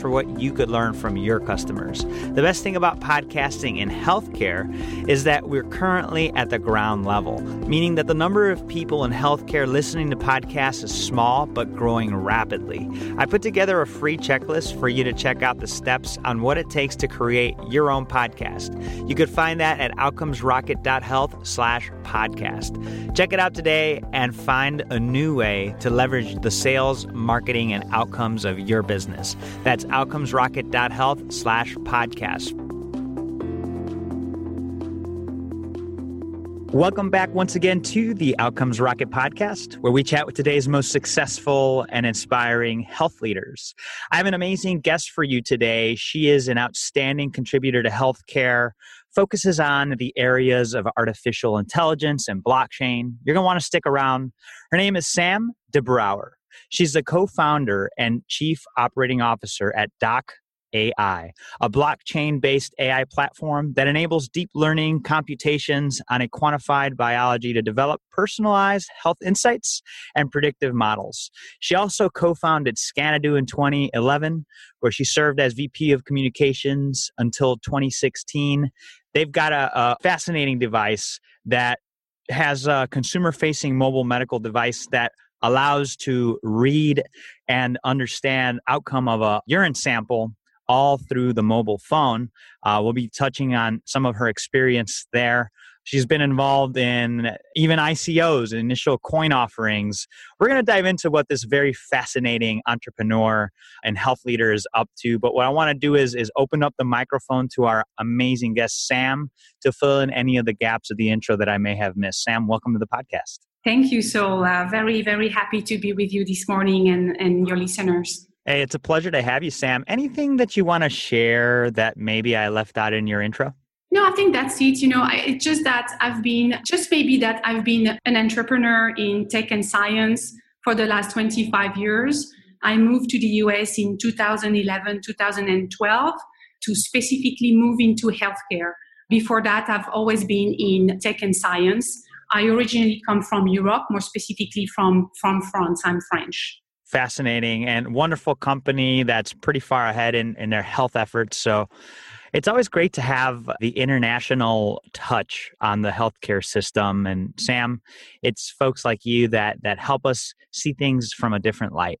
for what you could learn from your customers. The best thing about podcasting in healthcare is that we're currently at the ground level, meaning that the number of people in healthcare listening to podcasts is small but growing rapidly. I put together a free checklist for you to check out the steps on what it takes to create your own podcast. You could find that at outcomesrocket.health slash podcast. Check it out today and find a new way to leverage the sales, marketing, and outcomes of your business. That's outcomesrocket.health slash podcast. Welcome back once again to the Outcomes Rocket podcast, where we chat with today's most successful and inspiring health leaders. I have an amazing guest for you today. She is an outstanding contributor to healthcare, focuses on the areas of artificial intelligence and blockchain. You're going to want to stick around. Her name is Sam DeBrouwer. She's the co founder and chief operating officer at Doc AI, a blockchain based AI platform that enables deep learning computations on a quantified biology to develop personalized health insights and predictive models. She also co founded Scanadu in 2011, where she served as VP of Communications until 2016. They've got a, a fascinating device that has a consumer facing mobile medical device that allows to read and understand outcome of a urine sample all through the mobile phone. Uh, we'll be touching on some of her experience there. She's been involved in even ICOs, initial coin offerings. We're going to dive into what this very fascinating entrepreneur and health leader is up to. But what I want to do is, is open up the microphone to our amazing guest, Sam, to fill in any of the gaps of the intro that I may have missed. Sam, welcome to the podcast. Thank you, So, Uh, very, very happy to be with you this morning and, and your listeners. Hey, it's a pleasure to have you, Sam. Anything that you want to share that maybe I left out in your intro? No, I think that's it. You know, it's just that I've been, just maybe that I've been an entrepreneur in tech and science for the last 25 years. I moved to the US in 2011, 2012 to specifically move into healthcare. Before that, I've always been in tech and science. I originally come from Europe, more specifically from, from France. I'm French fascinating and wonderful company that's pretty far ahead in, in their health efforts. So it's always great to have the international touch on the healthcare system. And Sam, it's folks like you that that help us see things from a different light.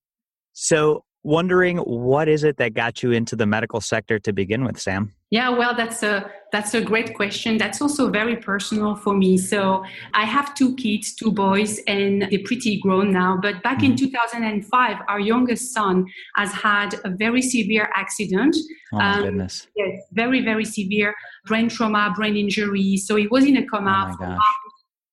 So wondering what is it that got you into the medical sector to begin with, Sam? Yeah, well, that's a that's a great question. That's also very personal for me. So I have two kids, two boys, and they're pretty grown now. But back in mm-hmm. 2005, our youngest son has had a very severe accident. Oh my um, goodness! Yes, very very severe brain trauma, brain injury. So he was in a coma. Oh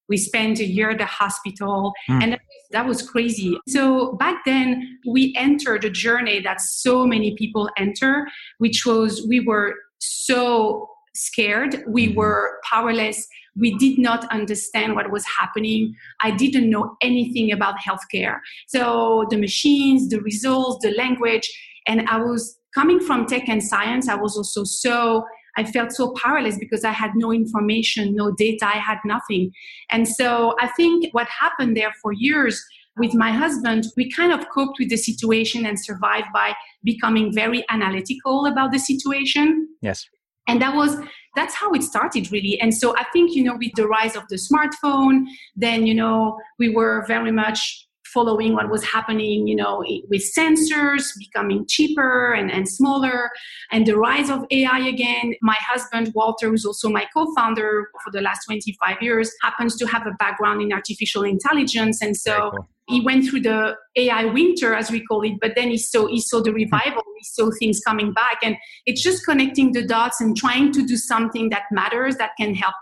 we spent a year at the hospital, mm. and that was crazy. So back then, we entered a journey that so many people enter, which was we were so scared. We mm-hmm. were powerless. We did not understand what was happening. I didn't know anything about healthcare. So the machines, the results, the language, and I was coming from tech and science. I was also so I felt so powerless because I had no information, no data, I had nothing. And so I think what happened there for years with my husband, we kind of coped with the situation and survived by becoming very analytical about the situation. Yes. And that was that's how it started really and so i think you know with the rise of the smartphone then you know we were very much following what was happening, you know, with sensors becoming cheaper and, and smaller, and the rise of AI again. My husband, Walter, who's also my co founder for the last 25 years, happens to have a background in artificial intelligence. And so cool. he went through the AI winter, as we call it, but then he saw, he saw the revival, he saw things coming back. And it's just connecting the dots and trying to do something that matters that can help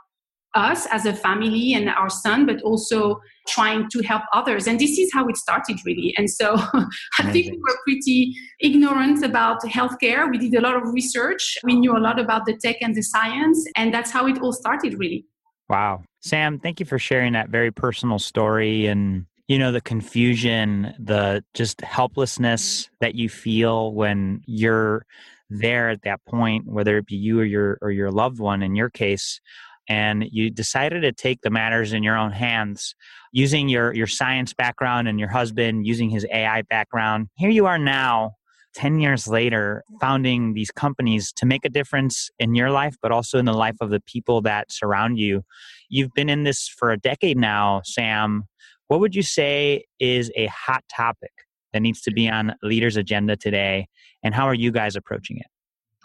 us as a family and our son, but also trying to help others. And this is how it started, really. And so I think we were pretty ignorant about healthcare. We did a lot of research, we knew a lot about the tech and the science, and that's how it all started, really. Wow. Sam, thank you for sharing that very personal story and you know the confusion the just helplessness that you feel when you're there at that point whether it be you or your or your loved one in your case and you decided to take the matters in your own hands using your your science background and your husband using his AI background. Here you are now 10 years later founding these companies to make a difference in your life but also in the life of the people that surround you. You've been in this for a decade now Sam. What would you say is a hot topic that needs to be on leaders agenda today and how are you guys approaching it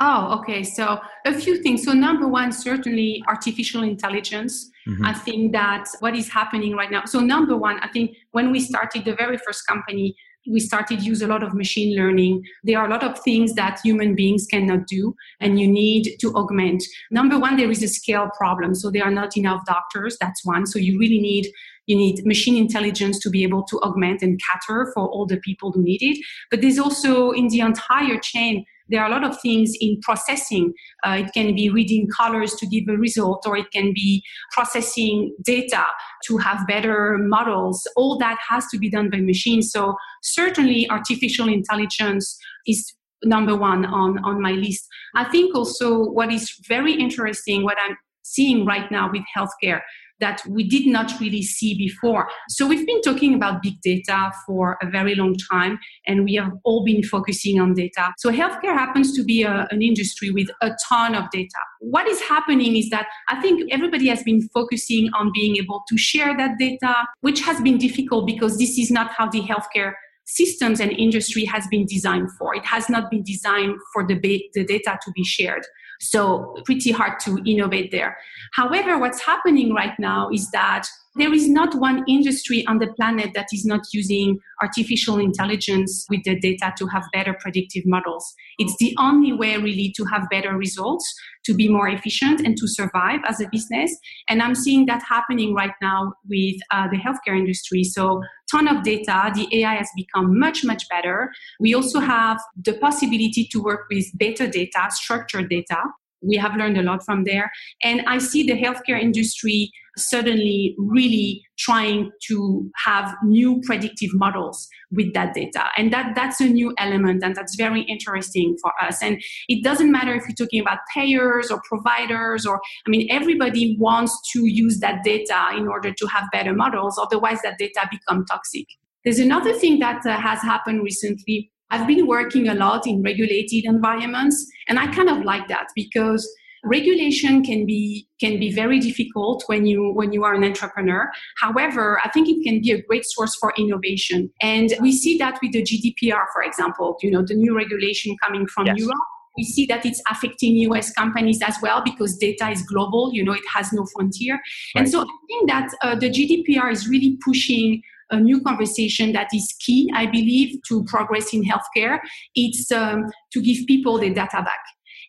Oh, okay. So a few things. So number one, certainly artificial intelligence. Mm-hmm. I think that what is happening right now. So number one, I think when we started the very first company, we started use a lot of machine learning. There are a lot of things that human beings cannot do, and you need to augment. Number one, there is a scale problem. So there are not enough doctors. That's one. So you really need you need machine intelligence to be able to augment and cater for all the people who need it. But there's also in the entire chain there are a lot of things in processing. Uh, it can be reading colors to give a result, or it can be processing data to have better models. All that has to be done by machines. So certainly artificial intelligence is number one on, on my list. I think also what is very interesting, what I'm seeing right now with healthcare, that we did not really see before. So we've been talking about big data for a very long time, and we have all been focusing on data. So healthcare happens to be a, an industry with a ton of data. What is happening is that I think everybody has been focusing on being able to share that data, which has been difficult because this is not how the healthcare systems and industry has been designed for. It has not been designed for the, ba- the data to be shared. So pretty hard to innovate there. However, what's happening right now is that there is not one industry on the planet that is not using artificial intelligence with the data to have better predictive models. It's the only way really to have better results, to be more efficient and to survive as a business. And I'm seeing that happening right now with uh, the healthcare industry. So ton of data. The AI has become much, much better. We also have the possibility to work with better data, structured data. We have learned a lot from there. And I see the healthcare industry suddenly really trying to have new predictive models with that data. And that that's a new element and that's very interesting for us. And it doesn't matter if you're talking about payers or providers or i mean everybody wants to use that data in order to have better models otherwise that data become toxic. There's another thing that uh, has happened recently. I've been working a lot in regulated environments and i kind of like that because regulation can be can be very difficult when you when you are an entrepreneur however i think it can be a great source for innovation and we see that with the gdpr for example you know the new regulation coming from yes. europe we see that it's affecting US companies as well because data is global, you know, it has no frontier. Right. And so I think that uh, the GDPR is really pushing a new conversation that is key, I believe, to progress in healthcare. It's um, to give people the data back.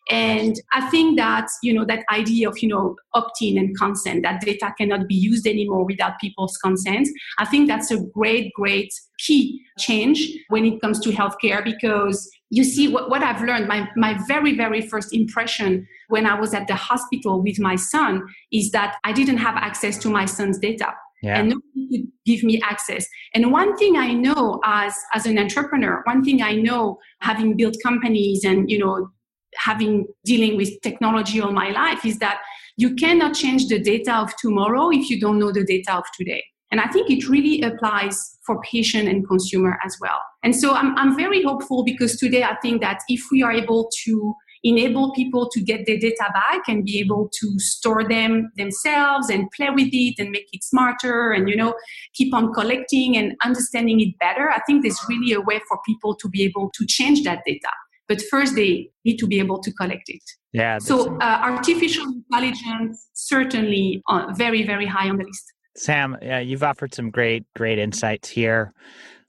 And I think that, you know, that idea of, you know, opt-in and consent, that data cannot be used anymore without people's consent. I think that's a great, great key change when it comes to healthcare because you see what, what I've learned, my, my very, very first impression when I was at the hospital with my son is that I didn't have access to my son's data. Yeah. and nobody could give me access. And one thing I know as as an entrepreneur, one thing I know having built companies and you know having dealing with technology all my life is that you cannot change the data of tomorrow if you don't know the data of today. And I think it really applies for patient and consumer as well. And so I'm, I'm very hopeful because today I think that if we are able to enable people to get their data back and be able to store them themselves and play with it and make it smarter and you know keep on collecting and understanding it better i think there's really a way for people to be able to change that data but first they need to be able to collect it yeah so uh, artificial intelligence certainly uh, very very high on the list sam uh, you've offered some great great insights here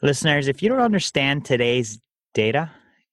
listeners if you don't understand today's data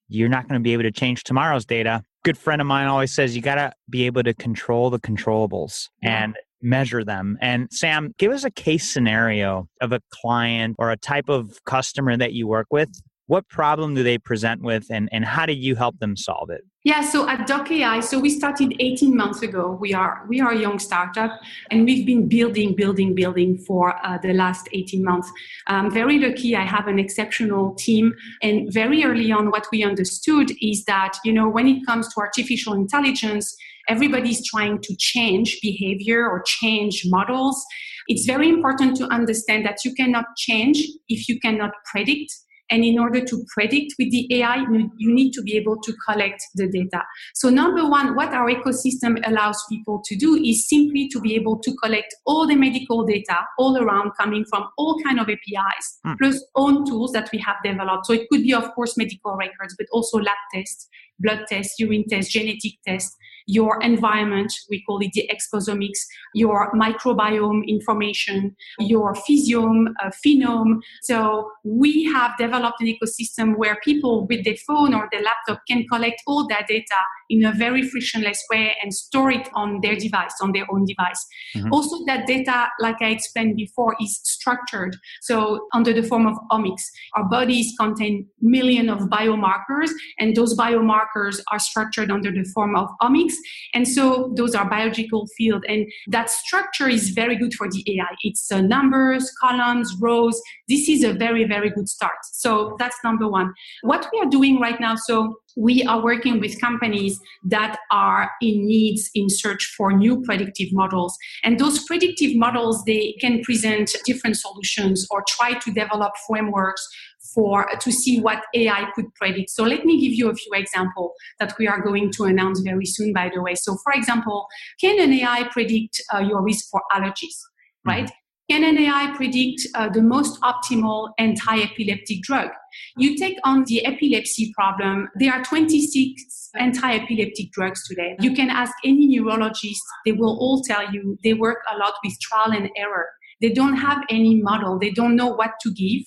you're not going to be able to change tomorrow's data good friend of mine always says you got to be able to control the controllables yeah. and measure them. And Sam, give us a case scenario of a client or a type of customer that you work with what problem do they present with and, and how do you help them solve it? Yeah so at doc ai so we started 18 months ago. We are we are a young startup and we've been building building building for uh, the last 18 months. I'm very lucky i have an exceptional team and very early on what we understood is that you know when it comes to artificial intelligence everybody's trying to change behavior or change models. It's very important to understand that you cannot change if you cannot predict and in order to predict with the AI, you need to be able to collect the data. So number one, what our ecosystem allows people to do is simply to be able to collect all the medical data all around coming from all kind of APIs, mm. plus own tools that we have developed. So it could be, of course, medical records, but also lab tests, blood tests, urine tests, genetic tests, your environment, we call it the exposomics, your microbiome information, your physiome, uh, phenome. So we have developed an ecosystem where people with their phone or their laptop can collect all that data in a very frictionless way and store it on their device, on their own device. Mm-hmm. Also, that data, like I explained before, is structured. So under the form of omics, our bodies contain millions of biomarkers, and those biomarkers are structured under the form of omics and so those are biological field. And that structure is very good for the AI. It's uh, numbers, columns, rows. This is a very, very good start. So that's number one. What we are doing right now, so we are working with companies that are in needs in search for new predictive models and those predictive models they can present different solutions or try to develop frameworks for to see what AI could predict. So let me give you a few examples that we are going to announce very soon, by the way. So, for example, can an AI predict uh, your risk for allergies? Mm-hmm. Right? Mm-hmm. Can an AI predict uh, the most optimal anti-epileptic drug? You take on the epilepsy problem. There are 26 anti-epileptic drugs today. You can ask any neurologist; they will all tell you they work a lot with trial and error. They don't have any model. They don't know what to give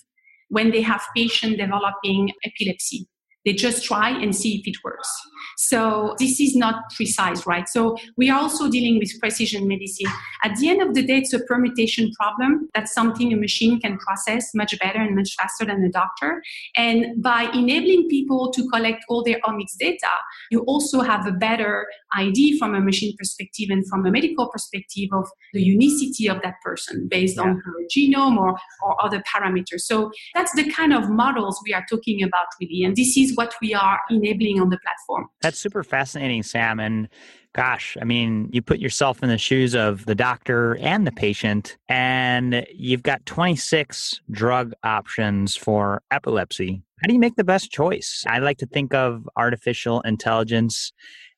when they have patient developing epilepsy. They just try and see if it works. So this is not precise, right? So we are also dealing with precision medicine. At the end of the day, it's a permutation problem. That's something a machine can process much better and much faster than a doctor. And by enabling people to collect all their omics data, you also have a better idea from a machine perspective and from a medical perspective of the unicity of that person based yeah. on her genome or, or other parameters. So that's the kind of models we are talking about really. And this is what we are enabling on the platform. That's super fascinating, Sam. And gosh, I mean, you put yourself in the shoes of the doctor and the patient, and you've got 26 drug options for epilepsy. How do you make the best choice? I like to think of artificial intelligence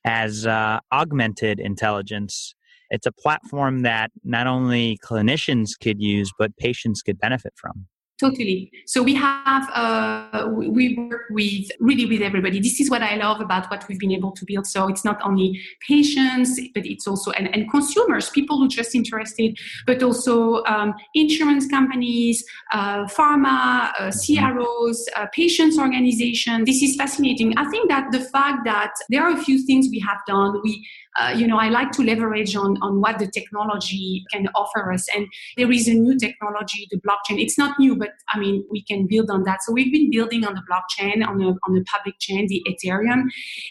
as uh, augmented intelligence. It's a platform that not only clinicians could use, but patients could benefit from. Totally. So we have uh, we work with really with everybody. This is what I love about what we've been able to build. So it's not only patients, but it's also and, and consumers, people who are just interested, but also um, insurance companies, uh, pharma, uh, CROs, uh, patients organization. This is fascinating. I think that the fact that there are a few things we have done. We uh, you know, I like to leverage on, on what the technology can offer us. And there is a new technology, the blockchain. It's not new, but I mean, we can build on that. So we've been building on the blockchain, on the, on the public chain, the Ethereum.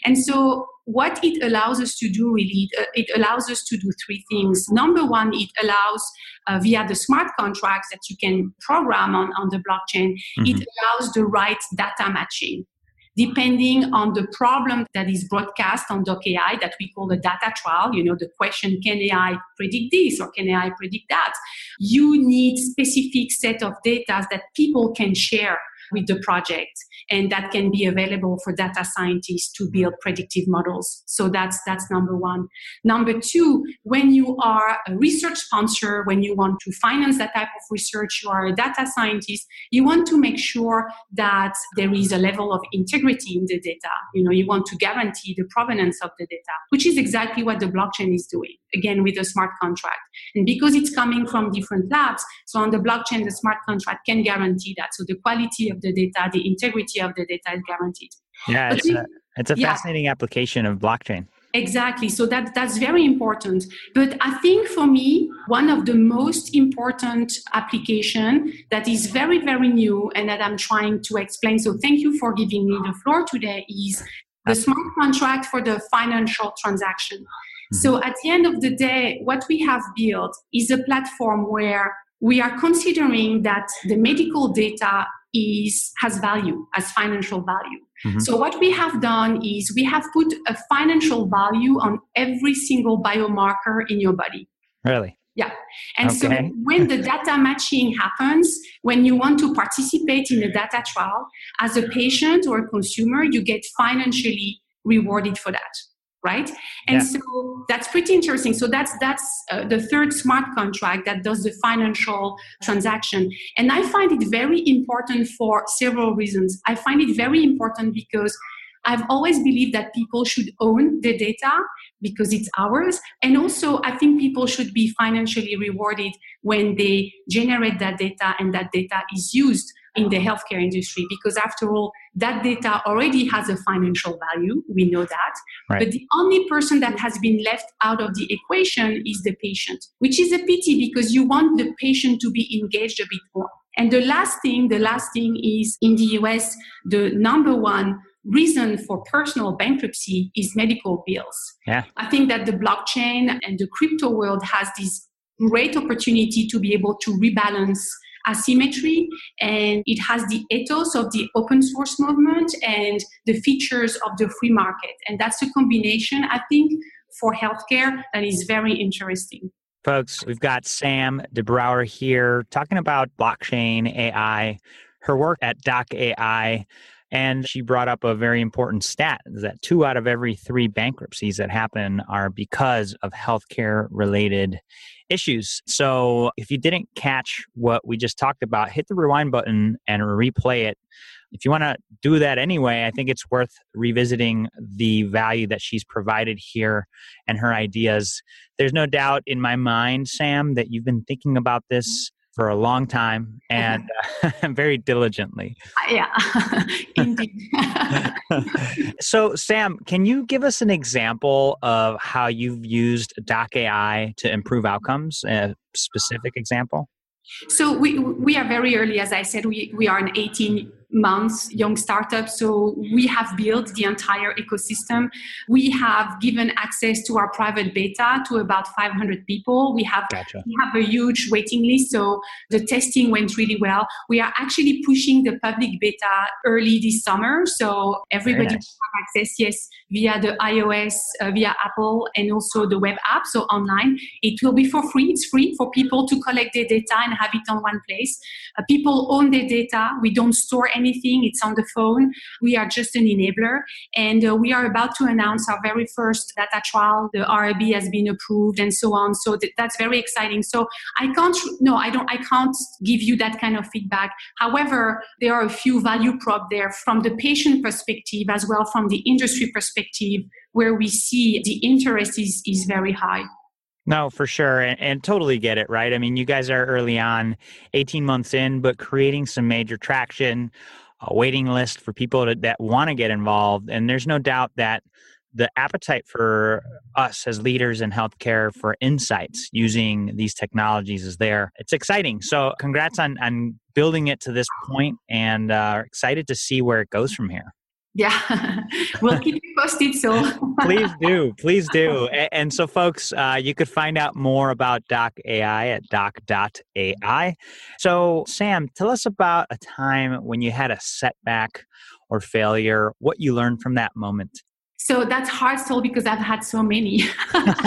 And so what it allows us to do really, uh, it allows us to do three things. Number one, it allows uh, via the smart contracts that you can program on, on the blockchain, mm-hmm. it allows the right data matching depending on the problem that is broadcast on Doc AI that we call the data trial, you know, the question, can AI predict this or can AI predict that? You need specific set of data that people can share with the project and that can be available for data scientists to build predictive models. So that's that's number one. Number two when you are a research sponsor when you want to finance that type of research you are a data scientist you want to make sure that there is a level of integrity in the data. You know you want to guarantee the provenance of the data which is exactly what the blockchain is doing again with a smart contract and because it's coming from different labs so on the blockchain the smart contract can guarantee that so the quality of the data the integrity of the data is guaranteed yeah it's a, it's a fascinating yeah. application of blockchain Exactly. So that that's very important. But I think for me, one of the most important application that is very very new and that I'm trying to explain. So thank you for giving me the floor today. Is the smart contract for the financial transaction. Mm-hmm. So at the end of the day, what we have built is a platform where we are considering that the medical data is has value as financial value mm-hmm. so what we have done is we have put a financial value on every single biomarker in your body really yeah and okay. so when the data matching happens when you want to participate in a data trial as a patient or a consumer you get financially rewarded for that right? And yeah. so that's pretty interesting. So that's that's uh, the third smart contract that does the financial transaction. And i find it very important for several reasons. I find it very important because I've always believed that people should own the data because it's ours. And also, I think people should be financially rewarded when they generate that data and that data is used in the uh-huh. healthcare industry because after all that data already has a financial value we know that right. but the only person that has been left out of the equation is the patient which is a pity because you want the patient to be engaged a bit more and the last thing the last thing is in the US the number one reason for personal bankruptcy is medical bills. Yeah. I think that the blockchain and the crypto world has this great opportunity to be able to rebalance asymmetry and it has the ethos of the open source movement and the features of the free market. And that's a combination i think for healthcare that is very interesting. Folks we've got sam debrouwer here talking about blockchain ai her work at doc ai and she brought up a very important stat that two out of every three bankruptcies that happen are because of healthcare related issues. So if you didn't catch what we just talked about, hit the rewind button and replay it. If you want to do that anyway, I think it's worth revisiting the value that she's provided here and her ideas. There's no doubt in my mind, Sam, that you've been thinking about this for a long time and uh, very diligently. Yeah, indeed. so, Sam, can you give us an example of how you've used Doc AI to improve outcomes? A specific example? So we we are very early, as I said. We we are an 18 months young startup so we have built the entire ecosystem. We have given access to our private beta to about 500 people. We have gotcha. we have a huge waiting list. So the testing went really well. We are actually pushing the public beta early this summer. So everybody nice. have access yes via the ios uh, via apple and also the web app. So online it will be for free. It's free for people to collect their data and have it on one place. Uh, people own their data. We don't store anything. It's on the phone. We are just an enabler. And uh, we are about to announce our very first data trial. The IRB has been approved and so on. So th- that's very exciting. So I can't, no, I don't, I can't give you that kind of feedback. However, there are a few value prop there from the patient perspective as well from the industry perspective where we see the interest is, is very high. No, for sure. And, and, totally get it, right? I mean, you guys are early on, 18 months in, but creating some major traction, a waiting list for people to, that want to get involved. And there's no doubt that the appetite for us as leaders in healthcare for insights using these technologies is there. It's exciting. So, congrats on, on building it to this point and uh, excited to see where it goes from here. Yeah, we'll keep you posted. So please do, please do. And, and so, folks, uh, you could find out more about Doc AI at doc.ai. So, Sam, tell us about a time when you had a setback or failure. What you learned from that moment. So that's hard still because I've had so many. if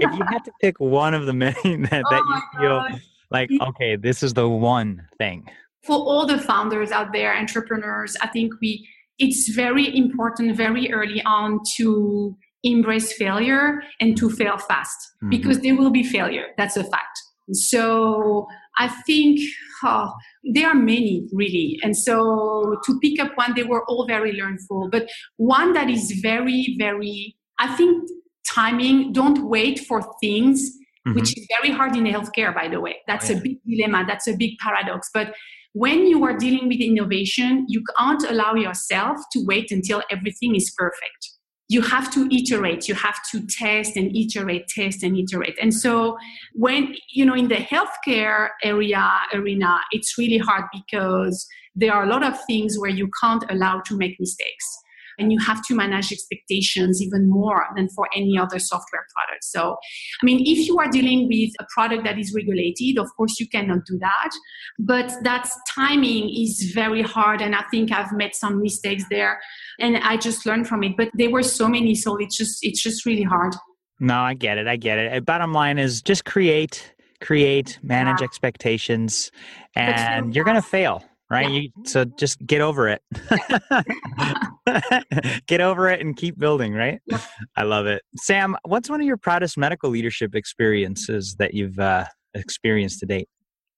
you had to pick one of the many that, that oh you feel God. like, okay, this is the one thing. For all the founders out there, entrepreneurs, I think we it's very important very early on to embrace failure and to fail fast mm-hmm. because there will be failure. That's a fact. So I think oh, there are many really. And so to pick up one, they were all very learnful. But one that is very, very, I think timing, don't wait for things, mm-hmm. which is very hard in healthcare, by the way. That's oh, yeah. a big dilemma. That's a big paradox. But when you are dealing with innovation, you can't allow yourself to wait until everything is perfect. You have to iterate. You have to test and iterate test and iterate. And so when you know in the healthcare area arena it's really hard because there are a lot of things where you can't allow to make mistakes and you have to manage expectations even more than for any other software product. So, I mean, if you are dealing with a product that is regulated, of course you cannot do that, but that timing is very hard. And I think I've made some mistakes there and I just learned from it, but there were so many. So it's just, it's just really hard. No, I get it. I get it. Bottom line is just create, create, manage yeah. expectations, and you're going to fail right? Yeah. You, so just get over it. get over it and keep building, right? Yeah. I love it. Sam, what's one of your proudest medical leadership experiences that you've uh, experienced to date?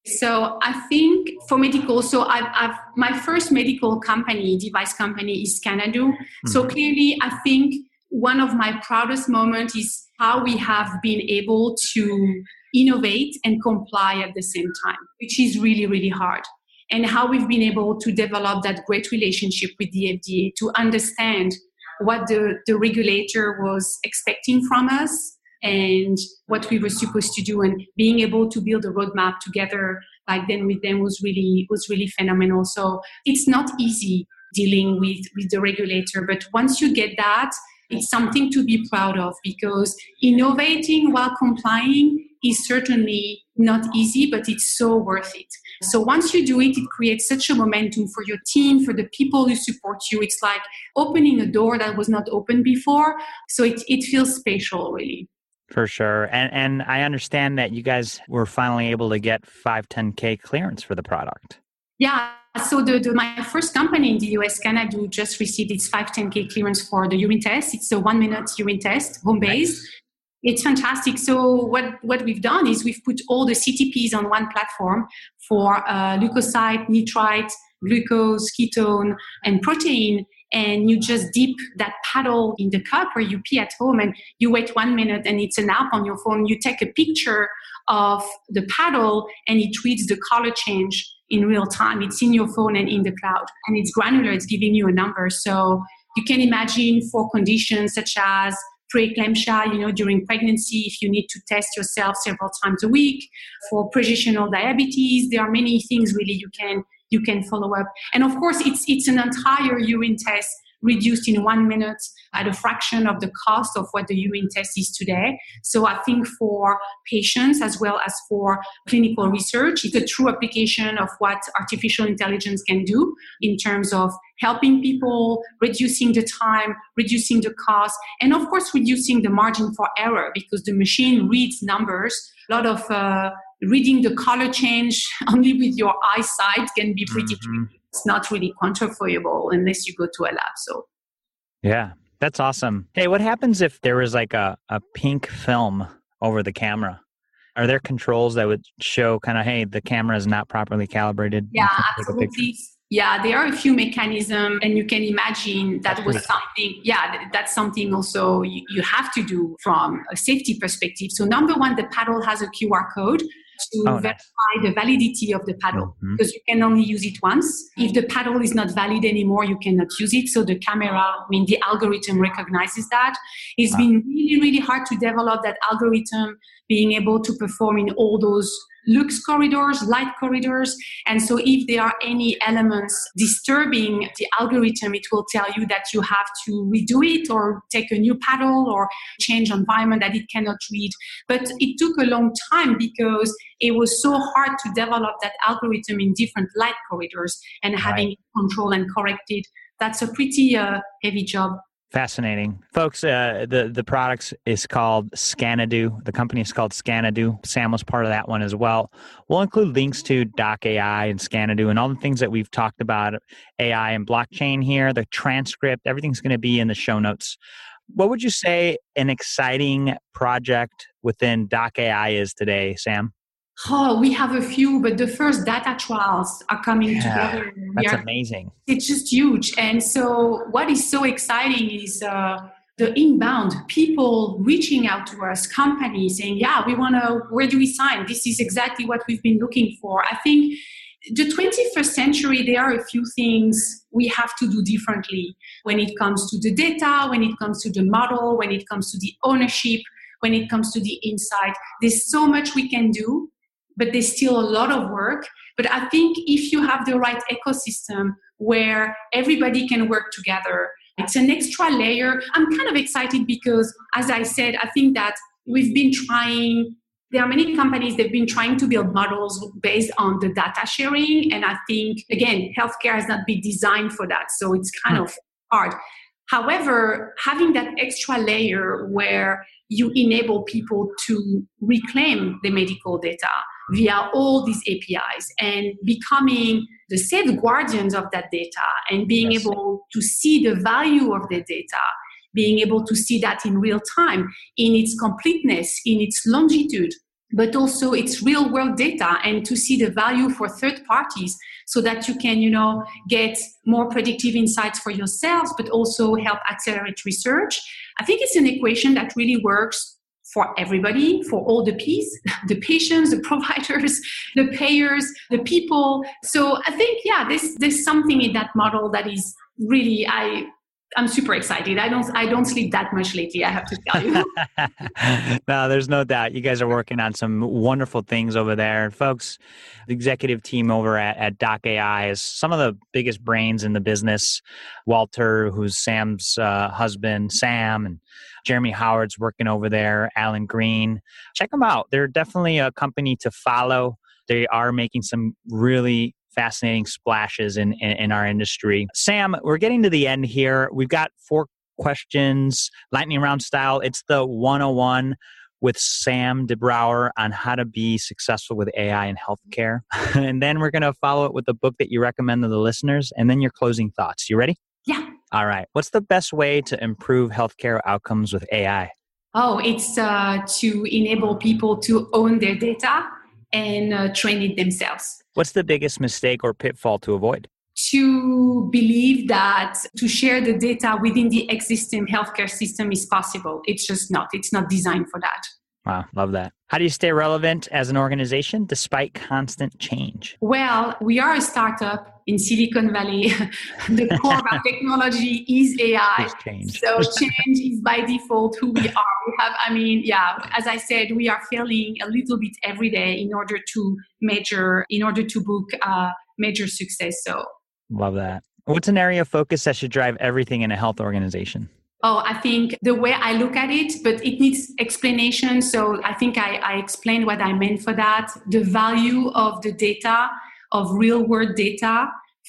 So I think for medical, so I've, I've, my first medical company, device company, is Scanadu. Mm-hmm. So clearly, I think one of my proudest moments is how we have been able to innovate and comply at the same time, which is really, really hard and how we've been able to develop that great relationship with the FDA to understand what the, the regulator was expecting from us and what we were supposed to do and being able to build a roadmap together back then with them was really was really phenomenal. So it's not easy dealing with with the regulator but once you get that it's something to be proud of because innovating while complying is certainly not easy, but it's so worth it. So once you do it, it creates such a momentum for your team, for the people who support you. It's like opening a door that was not open before. So it, it feels special, really. For sure. And and I understand that you guys were finally able to get 510K clearance for the product. Yeah. So the, the, my first company in the US, Scanadu, just received its 510K clearance for the urine test. It's a one minute urine test, home based. Nice. It's fantastic. So what, what we've done is we've put all the CTPs on one platform for uh, leukocyte, nitrite, glucose, ketone, and protein. And you just dip that paddle in the cup or you pee at home and you wait one minute and it's an app on your phone. You take a picture of the paddle and it reads the color change in real time. It's in your phone and in the cloud. And it's granular, it's giving you a number. So you can imagine for conditions such as preeclampsia, you know, during pregnancy, if you need to test yourself several times a week. For precessional diabetes, there are many things really you can you can follow up. And of course, it's it's an entire urine test reduced in one minute at a fraction of the cost of what the urine test is today. So I think for patients as well as for clinical research, it's a true application of what artificial intelligence can do in terms of helping people, reducing the time, reducing the cost, and of course, reducing the margin for error because the machine reads numbers. A lot of uh, reading the color change only with your eyesight can be pretty mm-hmm. tricky it's not really quantifiable unless you go to a lab. So, yeah, that's awesome. Hey, what happens if there was like a, a pink film over the camera? Are there controls that would show kind of, hey, the camera is not properly calibrated? Yeah, absolutely. Yeah, there are a few mechanisms, and you can imagine that was something. Yeah, that's something also you, you have to do from a safety perspective. So, number one, the paddle has a QR code to oh, verify nice. the validity of the paddle mm-hmm. because you can only use it once. If the paddle is not valid anymore, you cannot use it. So the camera, I mean, the algorithm recognizes that. It's wow. been really, really hard to develop that algorithm being able to perform in all those lux corridors, light corridors. And so if there are any elements disturbing the algorithm, it will tell you that you have to redo it or take a new paddle or change environment that it cannot read. But it took a long time because it was so hard to develop that algorithm in different light corridors and having right. control and correct it. That's a pretty uh, heavy job. Fascinating, folks. Uh, the the products is called Scanadu. The company is called Scanadu. Sam was part of that one as well. We'll include links to Doc AI and Scanadu and all the things that we've talked about AI and blockchain here. The transcript, everything's going to be in the show notes. What would you say an exciting project within Doc AI is today, Sam? Oh, we have a few, but the first data trials are coming yeah, together. That's are, amazing. It's just huge. And so, what is so exciting is uh, the inbound people reaching out to us, companies saying, Yeah, we want to, where do we sign? This is exactly what we've been looking for. I think the 21st century, there are a few things we have to do differently when it comes to the data, when it comes to the model, when it comes to the ownership, when it comes to the insight. There's so much we can do but there's still a lot of work. But I think if you have the right ecosystem where everybody can work together, it's an extra layer. I'm kind of excited because, as I said, I think that we've been trying there are many companies that have been trying to build models based on the data sharing and i think again healthcare has not been designed for that so it's kind hmm. of hard however having that extra layer where you enable people to reclaim the medical data via all these APIs and becoming the safe guardians of that data and being yes. able to see the value of the data, being able to see that in real time, in its completeness, in its longitude, but also its real world data and to see the value for third parties so that you can you know get more predictive insights for yourselves but also help accelerate research i think it's an equation that really works for everybody, for all the P's, the patients, the providers, the payers, the people. So I think, yeah, there's, there's something in that model that is really, I, I'm super excited. I don't I don't sleep that much lately, I have to tell you. no, there's no doubt. You guys are working on some wonderful things over there. Folks, the executive team over at, at Doc AI is some of the biggest brains in the business. Walter, who's Sam's uh, husband, Sam, and Jeremy Howard's working over there, Alan Greene. Check them out. They're definitely a company to follow. They are making some really fascinating splashes in, in, in our industry. Sam, we're getting to the end here. We've got four questions, lightning round style. It's the 101 with Sam DeBrouwer on how to be successful with AI in healthcare. and then we're going to follow it with the book that you recommend to the listeners and then your closing thoughts. You ready? All right. What's the best way to improve healthcare outcomes with AI? Oh, it's uh, to enable people to own their data and uh, train it themselves. What's the biggest mistake or pitfall to avoid? To believe that to share the data within the existing healthcare system is possible. It's just not. It's not designed for that. Wow, love that. How do you stay relevant as an organization despite constant change? Well, we are a startup in Silicon Valley. the core of our technology is AI. Change. So change is by default who we are. We have, I mean, yeah, as I said, we are failing a little bit every day in order to measure, in order to book uh, major success. So love that. What's an area of focus that should drive everything in a health organization? Oh, I think the way I look at it, but it needs explanation. So I think I, I explained what I meant for that. The value of the data, of real world data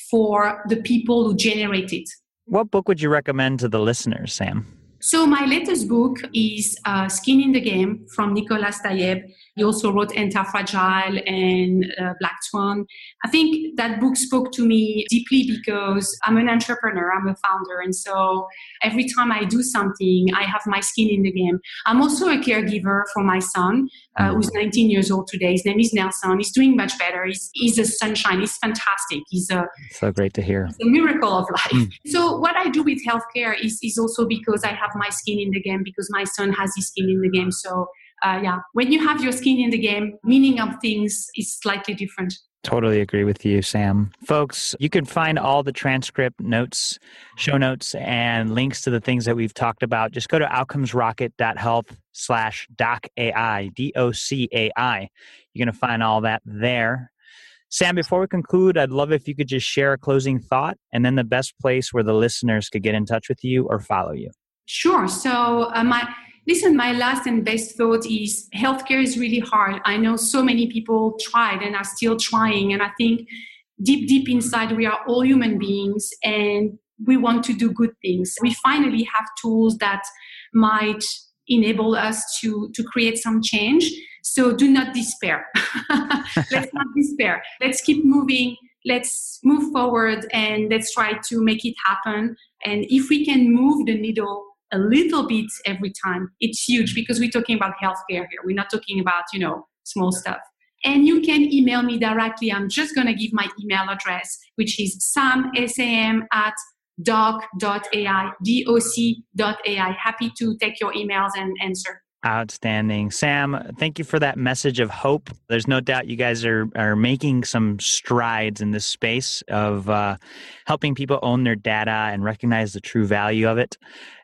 for the people who generate it. What book would you recommend to the listeners, Sam? So my latest book is uh, Skin in the Game from Nicolas Taleb. He also wrote Anti-Fragile and uh, Black Swan. I think that book spoke to me deeply because I'm an entrepreneur, I'm a founder. And so every time I do something, I have my skin in the game. I'm also a caregiver for my son, uh, mm. who's 19 years old today. His name is Nelson. He's doing much better. He's, he's a sunshine. He's fantastic. He's a, so great to hear. a miracle of life. Mm. So what I do with healthcare is, is also because I have my skin in the game, because my son has his skin in the game. So uh, yeah, when you have your skin in the game, meaning of things is slightly different. Totally agree with you, Sam. Folks, you can find all the transcript notes, show notes, and links to the things that we've talked about. Just go to outcomesrocket.health slash docai, D-O-C-A-I. You're going to find all that there. Sam, before we conclude, I'd love if you could just share a closing thought and then the best place where the listeners could get in touch with you or follow you. Sure. So, uh, my Listen, my last and best thought is healthcare is really hard. I know so many people tried and are still trying. And I think deep, deep inside, we are all human beings. And we want to do good things. We finally have tools that might enable us to, to create some change. So do not despair. let's not despair. Let's keep moving. Let's move forward and let's try to make it happen. And if we can move the needle a little bit every time, it's huge because we're talking about healthcare here. We're not talking about, you know, small stuff. And you can email me directly. I'm just going to give my email address, which is sam, S-A-M, at doc.ai, D-O-C.ai. Happy to take your emails and answer. Outstanding. Sam, thank you for that message of hope. There's no doubt you guys are, are making some strides in this space of uh, helping people own their data and recognize the true value of it.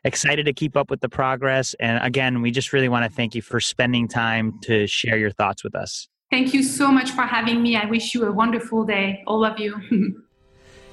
Excited to keep up with the progress. And again, we just really want to thank you for spending time to share your thoughts with us. Thank you so much for having me. I wish you a wonderful day, all of you.